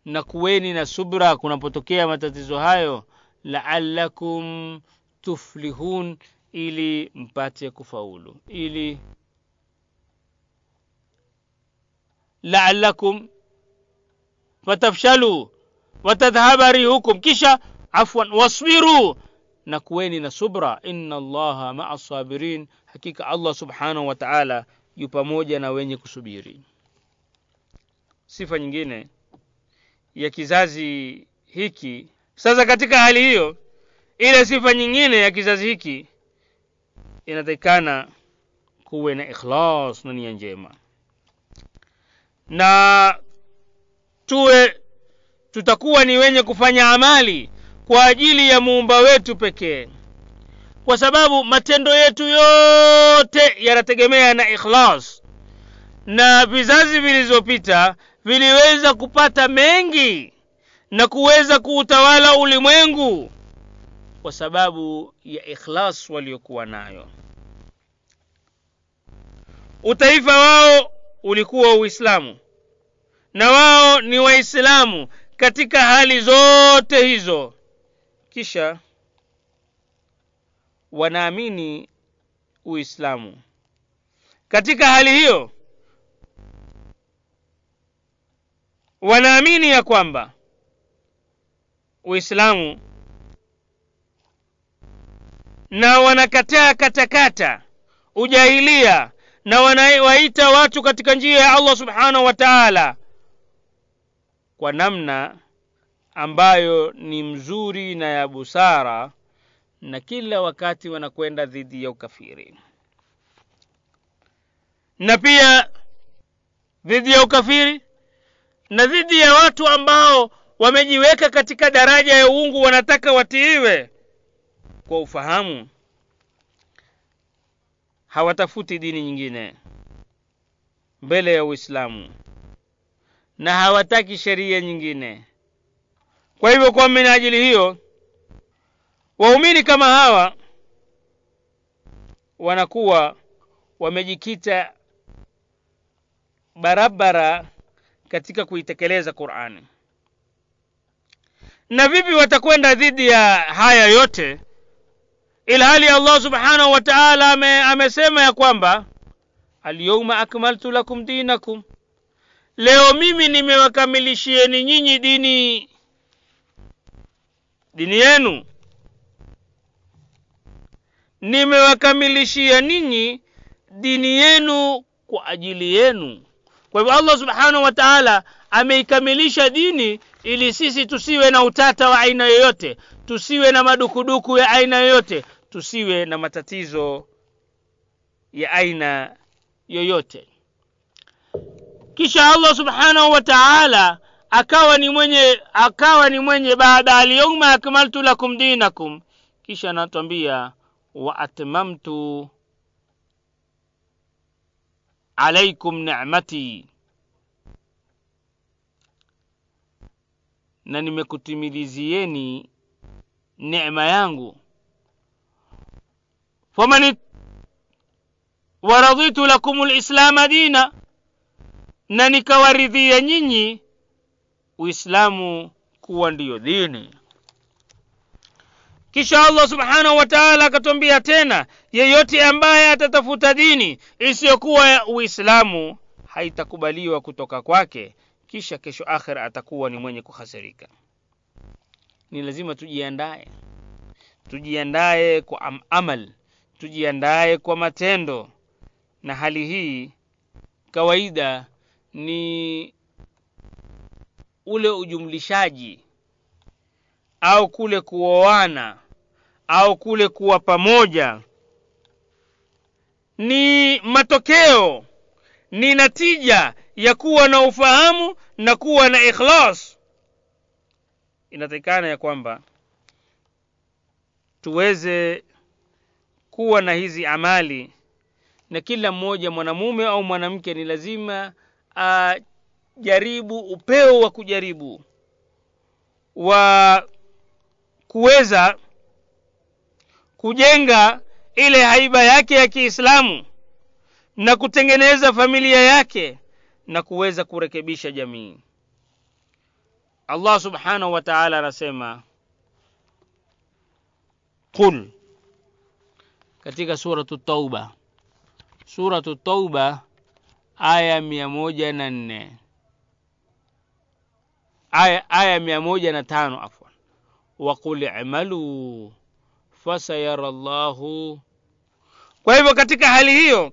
S1: na kuweni na subra kunapotokea matatizo hayo. Laalakum tuflihun ili mpate kufaulu. Ili laalakum fatafshalu watadhhaba rihukum. Kisha afwan wasbiru. Na kuweni na subra. Inna allaha maa sabirin. Hakika allah subhanahu wa taala yu pamoja na wenye kusubiri. Sifa nyingine ya kizazi hiki. Sasa katika hali hiyo ile sifa nyingine ya kizazi hiki inatakikana kuwe na ikhlas na nia njema. Na tuwe tutakuwa ni wenye kufanya amali kwa ajili ya muumba wetu pekee. Kwa sababu matendo yetu yote yanategemea na ikhlas. Na vizazi vilizopita viliweza kupata mengi na kuweza kuutawala ulimwengu kwa sababu ya ikhlas waliokuwa nayo. Utaifa wao ulikuwa uislamu na wao ni waislamu katika hali zote hizo kisha wanaamini uislamu. Katika hali hiyo wanaamini ya kwamba uislamu na wanakataa katakata ujahilia na wanawaita watu katika njia ya allah subhanahu wa taala kwa namna ambayo ni mzuri na ya busara na kila wakati wanakwenda dhidi ya ukafiri. Na pia dhidi ya ukafiri na dhidi ya watu ambao wamejiweka katika daraja ya uungu wanataka watiiwe kwa ufahamu. Hawatafuti dini nyingine mbele ya uislamu na hawataki sheria nyingine kwa hivyo kwa minajili hiyo waumini kama hawa wanakuwa wamejikita barabara katika kuitekeleza qurani. Na vipi watakwenda dhidi ya haya yote? Ilhali allah subhanahu wa taala ame, amesema ya kwamba alyauma akmaltu lakum dinakum. Leo mimi nimewakamilishieni nyinyi dini dini yenu. Nimewakamilishia ninyi dini yenu kwa ajili yenu. Kwa hivyo allah subhanahu wa taala ameikamilisha dini ili sisi tusiwe na utata wa aina yoyote tusiwe na madukuduku ya aina yoyote tusiwe na matatizo ya aina yoyote. Kisha allah subhanahu wa taala akawa ni mwenye akawa ni mwenye baada alyauma akmaltu lakum dinakum. Kisha anatwambia wa atmamtu alaikum ni'mati. Na nimekutimilizieni neema yangu. Faman waraditu lakum lislama dina. Na nikawaridhia nyinyi uislamu kuwa ndiyo dini. Kisha allah subhanahu wa taala akatwambia tena yeyote ambaye atatafuta dini isiyokuwa ya uislamu haitakubaliwa kutoka kwake kisha kesho akhira atakuwa ni mwenye kuhasirika. Ni lazima tujiandaye tujiandaye kwa am amal. Tujiandaye kwa matendo. Na hali hii kawaida ni ule ujumlishaji au kule kuoana au kule kuwa pamoja ni matokeo ni natija ya kuwa na ufahamu na kuwa na ikhlas. Inatakikana ya kwamba tuweze kuwa na hizi amali na kila mmoja mwanamume au mwanamke ni lazima ajaribu upeo wa kujaribu wa kuweza kujenga ile haiba yake ya kiislamu na kutengeneza familia yake na kuweza kurekebisha jamii. Allah subhanahu wa taala anasema qul katika suratu tauba. Suratu tauba aya mia moja na nne aya, aya mia moja na tano afwan. Waqul imaluu fasayara llahu kwa hivyo katika hali hiyo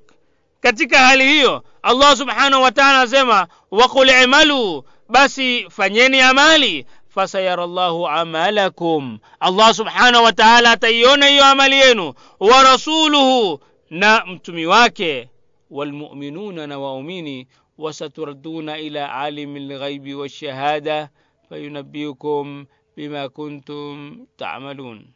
S1: katika hali hiyo allah subhanahu wa taala anasema waqul imaluu basi fanyeni amali fasayara llahu amalakum. Allah subhanahu wa taala ataiona hiyo amali yenu wa rasuluhu na mtumi wake walmuminuna na waumini wasaturaduna إلى عالم الغيب والشهادة fayunabiukum bima kuntum tamalun.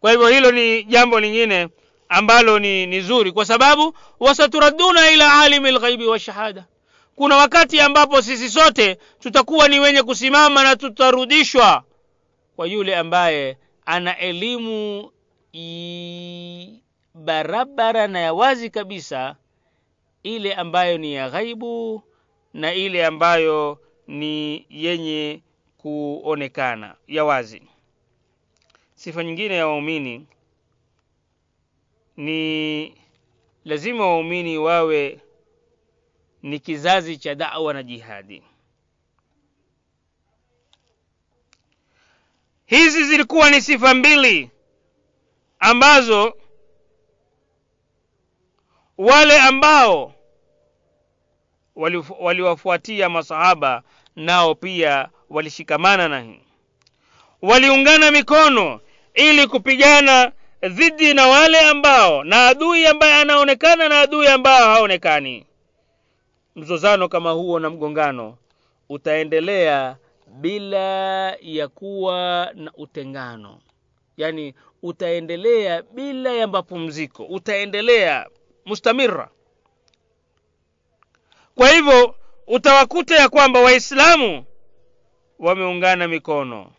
S1: Kwa hivyo hilo ni jambo lingine ambalo ni, ni zuri kwa sababu wasaturaduna ila alimi lghaibi washahada kuna wakati ambapo sisi sote tutakuwa ni wenye kusimama na tutarudishwa kwa yule ambaye ana elimu barabara na ya wazi kabisa ile ambayo ni ya ghaibu na ile ambayo ni yenye kuonekana ya wazi. Sifa nyingine ya waumini ni lazima waumini wawe ni kizazi cha da'wa na jihadi. Hizi zilikuwa ni sifa mbili ambazo wale ambao waliwafuatia masahaba nao pia walishikamana na hii waliungana mikono ili kupigana dhidi na wale ambao na adui ambaye anaonekana na adui ambao haonekani. Mzozano kama huo na mgongano utaendelea bila ya kuwa na utengano. Yani utaendelea bila ya mapumziko. Utaendelea mustamira kwa hivyo utawakuta ya kwamba waislamu wameungana mikono.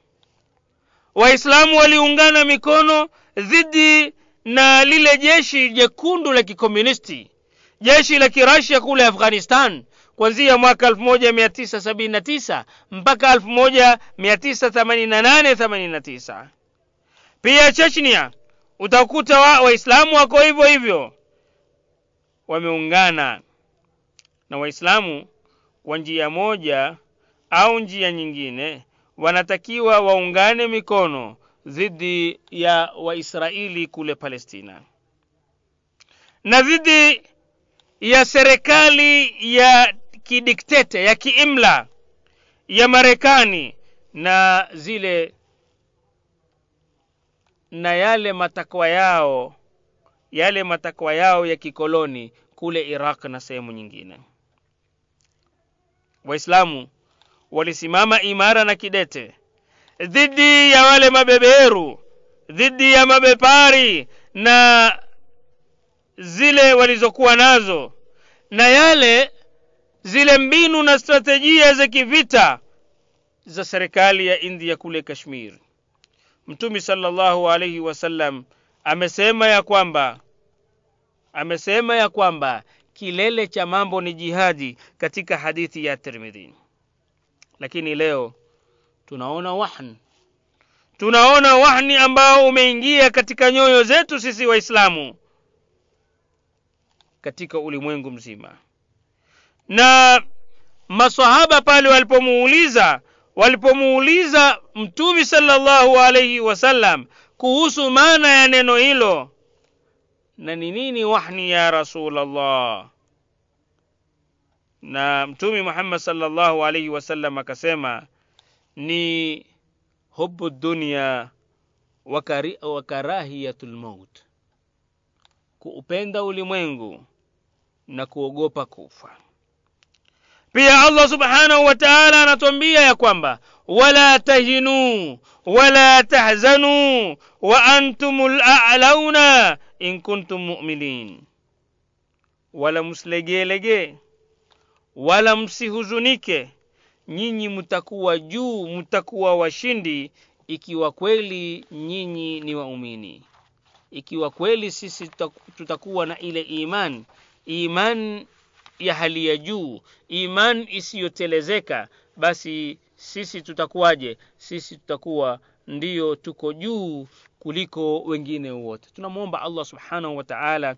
S1: Waislamu waliungana mikono dhidi na lile jeshi jekundu la kikomunisti jeshi la kirasia kule afghanistan kuanzia mwaka 1979 mpaka 1988 pia chechnia utakuta waislamu wa wako hivyo hivyo wameungana na waislamu kwa njia moja au njia nyingine wanatakiwa waungane mikono dhidi ya waisraeli kule palestina. Na dhidi ya serikali ya kidiktete ya kiimla ya marekani na zile na yale matakwa yao yale matakwa yao ya kikoloni kule iraq na sehemu nyingine waislamu walisimama imara na kidete dhidi ya wale mabeberu dhidi ya mabepari na zile walizokuwa nazo na yale zile mbinu na stratejia za kivita za serikali ya india kule kashmir. Mtumi sallallahu alaihi wasallam amesema ya kwamba amesema ya kwamba kilele cha mambo ni jihadi katika hadithi ya tirmidhi. Lakini leo tunaona wahn. Tunaona wahni ambao umeingia katika nyoyo zetu sisi waislamu katika ulimwengu mzima. Na masahaba pale walipomuuliza walipomuuliza mtume sallallahu alayhi wasallam kuhusu maana ya neno hilo na ni nini wahni ya rasulallah na mtume muhammad sallallahu alaihi wasallam akasema ni hubu dunya wa karahiyatul maut. Kuupenda ulimwengu na kuogopa kufa. Pia allah subhanahu wa taala anatuambia ya kwamba wala tahinuu wala tahzanuu wa antum lalauna in kuntum muminin. Wala msilegeelegee wala msihuzunike. Nyinyi mtakuwa juu mtakuwa washindi ikiwa kweli nyinyi ni waumini. Ikiwa kweli sisi tutakuwa na ile iman iman ya hali ya juu iman isiyotelezeka basi sisi tutakuwaje? Sisi tutakuwa ndiyo tuko juu kuliko wengine wote. Tunamwomba allah subhanahu wa taala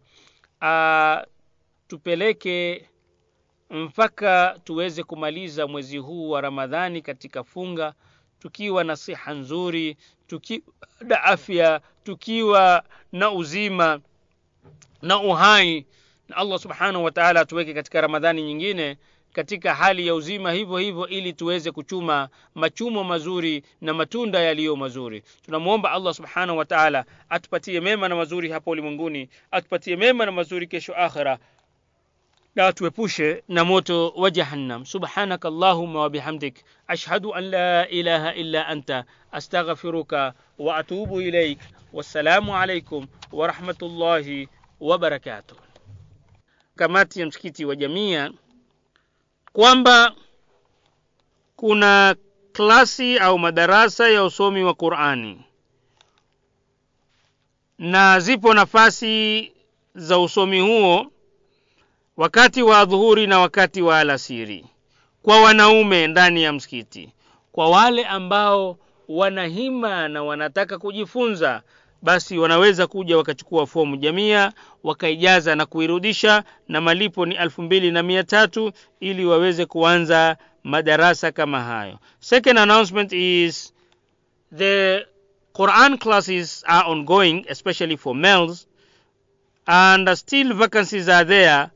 S1: tupeleke mpaka tuweze kumaliza mwezi huu wa ramadhani katika funga tukiwa na siha nzuri tukiwa na afya tukiwa na uzima na uhai. Na allah subhanahu wa taala atuweke katika ramadhani nyingine katika hali ya uzima hivyo hivyo ili tuweze kuchuma machumo mazuri na matunda yaliyo mazuri. Tunamwomba allah subhanahu wa taala atupatie mema na mazuri hapo ulimwenguni atupatie mema na mazuri kesho akhira na atuepushe na moto wa jahannam. Subhanaka allahumma wa ashhadu an la ilaha illa anta. Astaghfiruka wa atubu ilaik wassalamu alaikum wa rahmatullahi kamati ya msikiti wa jamia kwamba kuna klasi au madarasa ya usomi wa qurani. Na zipo nafasi za usomi huo wakati wa dhuhuri na wakati wa alasiri. Kwa wanaume ndani ya msikiti. Kwa wale ambao wana hima na wanataka kujifunza basi wanaweza kuja wakachukua fomu. Jamia wakaijaza na kuirudisha na malipo ni elfu mbili na mia tatu ili waweze kuanza madarasa kama hayo. Second announcement is the quran classes are ongoing especially for males and still vacancies are there.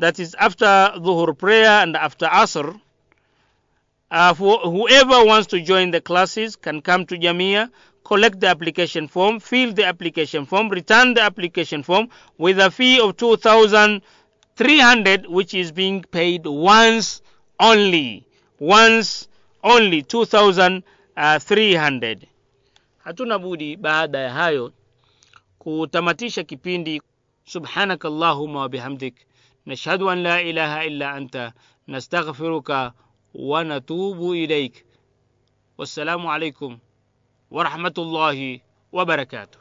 S1: That is after dhuhur prayer and after asr. Uh, whoever wants to join the classes can come to jamia collect the application form, fill the application form, return the application form with a fee of 2,300 which is being paid once only. Once only 2,300. Hatuna budi baada ya hayo kutamatisha kipindi subhanaka allahumma wa bihamdik nashhadu an la ilaha illa anta nastaghfiruka wa natubu ilaik wassalamu alaikum ورحمة الله وبركاته.